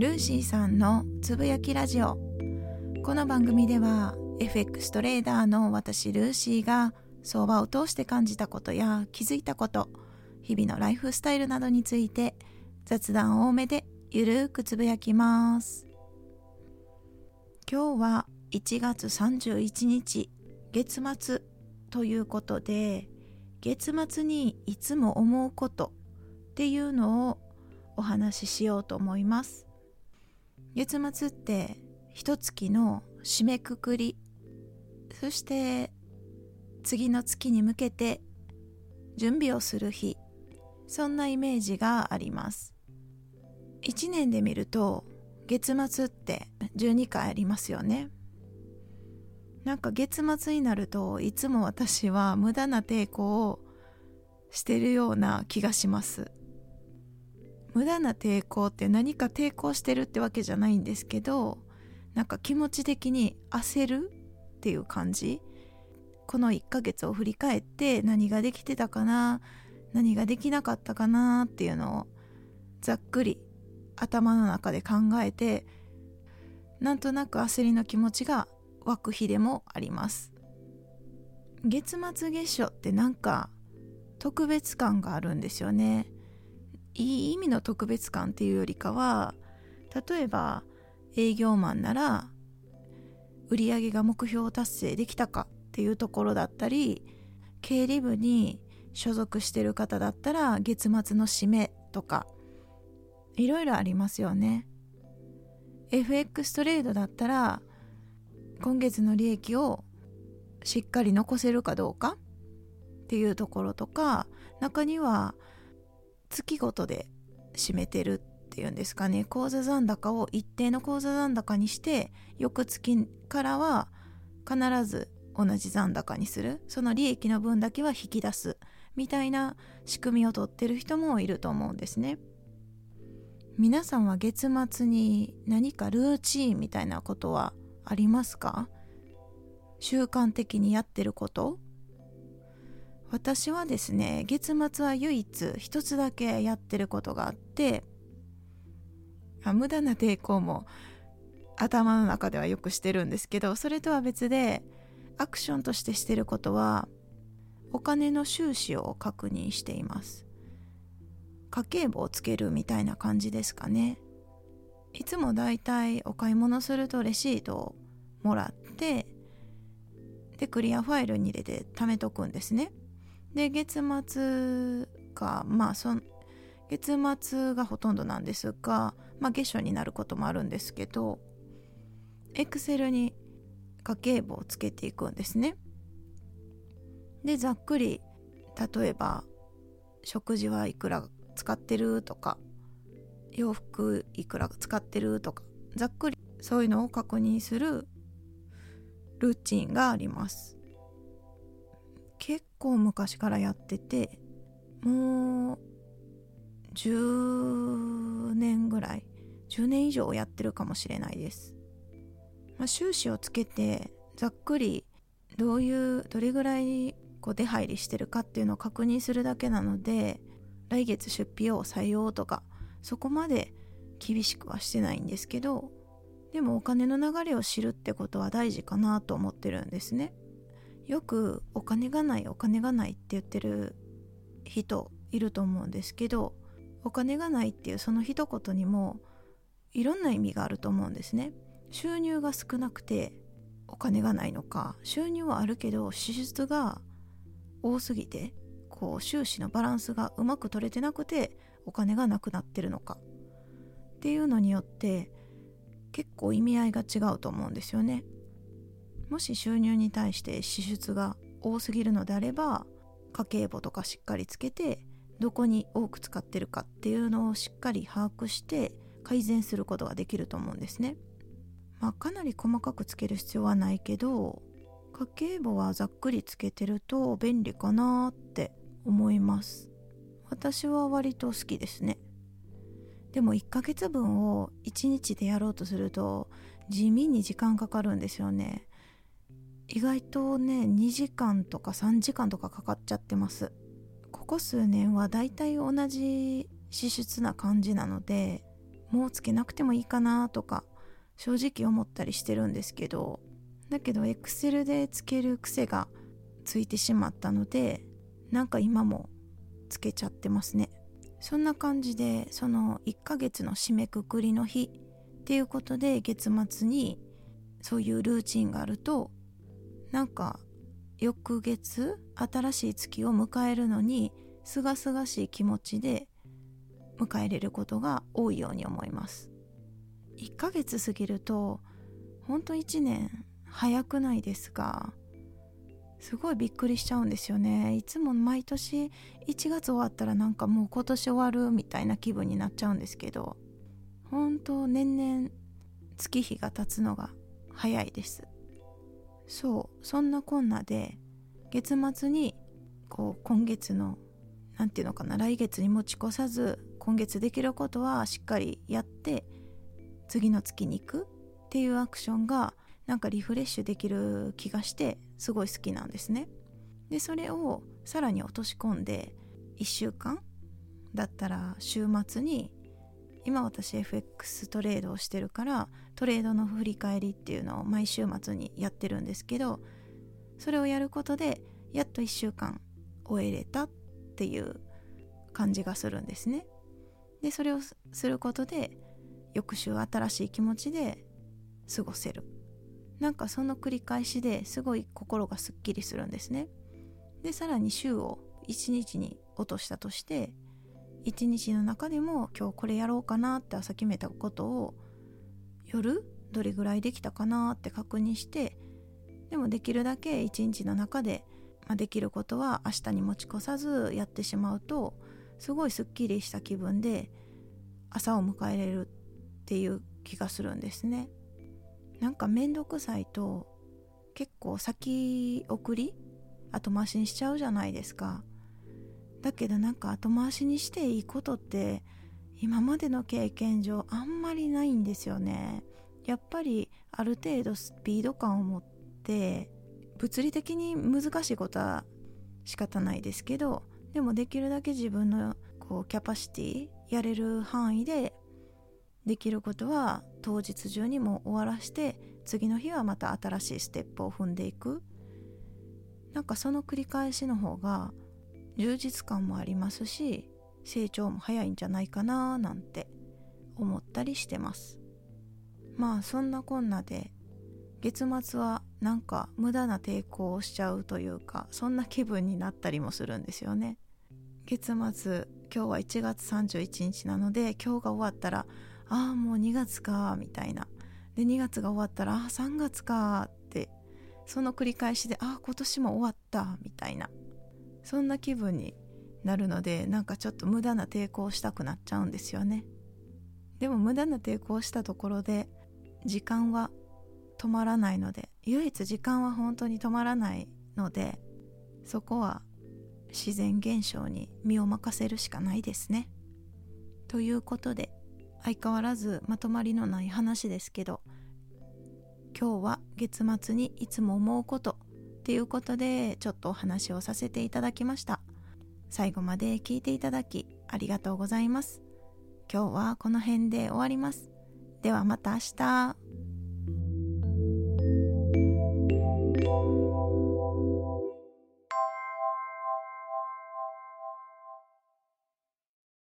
ルーシーさんのつぶやきラジオ。この番組では FX トレーダーの私ルーシーが相場を通して感じたことや気づいたこと日々のライフスタイルなどについて雑談多めでゆるーくつぶやきます。今日は1月31日月末ということで月末にいつも思うことっていうのをお話ししようと思います。月末って一月の締めくくりそして次の月に向けて準備をする日そんなイメージがあります。1年で見ると月末って12回ありますよね。なんか月末になるといつも私は無駄な抵抗をしてるような気がします。無駄な抵抗って何か抵抗してるってわけじゃないんですけどなんか気持ち的に焦るっていう感じ。この1ヶ月を振り返って何ができてたかな何ができなかったかなっていうのをざっくり頭の中で考えてなんとなく焦りの気持ちが湧く日でもあります。月末月初ってなんか特別感があるんですよね。いい意味の特別感っていうよりかは例えば営業マンなら売り上げが目標達成できたかっていうところだったり経理部に所属してる方だったら月末の締めとかいろいろありますよね。FX トレードだったら今月の利益をしっかり残せるかどうかっていうところとか中には月ごとで締めてるっていうんですかね。口座残高を一定の口座残高にして翌月からは必ず同じ残高にする。その利益の分だけは引き出すみたいな仕組みをとってる人もいると思うんですね。皆さんは月末に何かルーチンみたいなことはありますか？習慣的にやってること？私はですね月末は唯一一つだけやってることがあってあ無駄な抵抗も頭の中ではよくしてるんですけどそれとは別でアクションとしてしてることはお金の収支を確認しています。家計簿をつけるみたいな感じですかね。いつもだいたいお買い物するとレシートをもらってでクリアファイルに入れて貯めとくんですね。で月末がまあそ月末がほとんどなんですが、まあ、月初になることもあるんですけどエクセルに家計簿をつけていくんですね。でざっくり例えば食事はいくら使ってるとか洋服いくら使ってるとかざっくりそういうのを確認するルーチンがあります。結構昔からやっててもう10年ぐらい10年以上やってるかもしれないです、まあ、収支をつけてざっくりどういうどれぐらいこう出入りしてるかっていうのを確認するだけなので来月出費を採用とかそこまで厳しくはしてないんですけどでもお金の流れを知るってことは大事かなと思ってるんですね。よくお金がないお金がないって言ってる人いると思うんですけどお金がないっていうその一言にもいろんな意味があると思うんですね。収入が少なくてお金がないのか。収入はあるけど支出が多すぎてこう収支のバランスがうまく取れてなくてお金がなくなってるのか。っていうのによって結構意味合いが違うと思うんですよね。もし収入に対して支出が多すぎるのであれば家計簿とかしっかりつけてどこに多く使ってるかっていうのをしっかり把握して改善することができると思うんですね。まあ、かなり細かくつける必要はないけど家計簿はざっくりつけてると便利かなって思います。私は割と好きですね。でも1ヶ月分を1日でやろうとすると地味に時間かかるんですよね。意外とね2時間とか3時間とかかかっちゃってます。ここ数年はだいたい同じ支出な感じなのでもうつけなくてもいいかなとか正直思ったりしてるんですけどだけどエクセルでつける癖がついてしまったのでなんか今もつけちゃってますね。そんな感じでその1ヶ月の締めくくりの日っていうことで月末にそういうルーチンがあるとなんか翌月新しい月を迎えるのにすがすがしい気持ちで迎えれることが多いように思います。1ヶ月過ぎるとほんと1年早くないですか？すごいびっくりしちゃうんですよね。いつも毎年1月終わったらなんかもう今年終わるみたいな気分になっちゃうんですけど本当年々月日が経つのが早いです。そうそんなこんなで月末にこう今月の何て言うのかな来月に持ち越さず今月できることはしっかりやって次の月に行くっていうアクションがなんかリフレッシュできる気がしてすごい好きなんですね。でそれをさらに落とし込んで1週間だったら週末に今私 FX トレードをしてるからトレードの振り返りっていうのを毎週末にやってるんですけどそれをやることでやっと1週間終えれたっていう感じがするんですね。でそれをすることで翌週新しい気持ちで過ごせるなんかその繰り返しですごい心がすっきりするんですねでさらに週を1日に落としたとして1日の中でも今日これやろうかなって朝決めたことを夜どれぐらいできたかなって確認してでもできるだけ1日の中で、まあ、できることは明日に持ち越さずやってしまうとすごいすっきりした気分で朝を迎えれるっていう気がするんですね。なんかめんどくさいと結構先送り後回しにしちゃうじゃないですか。だけどなんか後回しにしていいことって今までの経験上あんまりないんですよね。やっぱりある程度スピード感を持って物理的に難しいことは仕方ないですけどでもできるだけ自分のこうキャパシティやれる範囲でできることは当日中にも終わらして次の日はまた新しいステップを踏んでいくなんかその繰り返しの方が充実感もありますし成長も早いんじゃないかななんて思ったりしてます。まあそんなこんなで月末はなんか無駄な抵抗をしちゃうというかそんな気分になったりもするんですよね。月末今日は1月31日なので今日が終わったらああもう2月かみたいな。で2月が終わったらああ3月かってその繰り返しでああ今年も終わったみたいな。そんな気分になるのでなんかちょっと無駄な抵抗したくなっちゃうんですよねでも無駄な抵抗したところで時間は止まらないので唯一時間は本当に止まらないのでそこは自然現象に身を任せるしかないですね。ということで相変わらずまとまりのない話ですけど今日は月末にいつも思うことっていうことでちょっとお話をさせていただきました。最後まで聞いていただきありがとうございます。今日はこの辺で終わります。ではまた明日。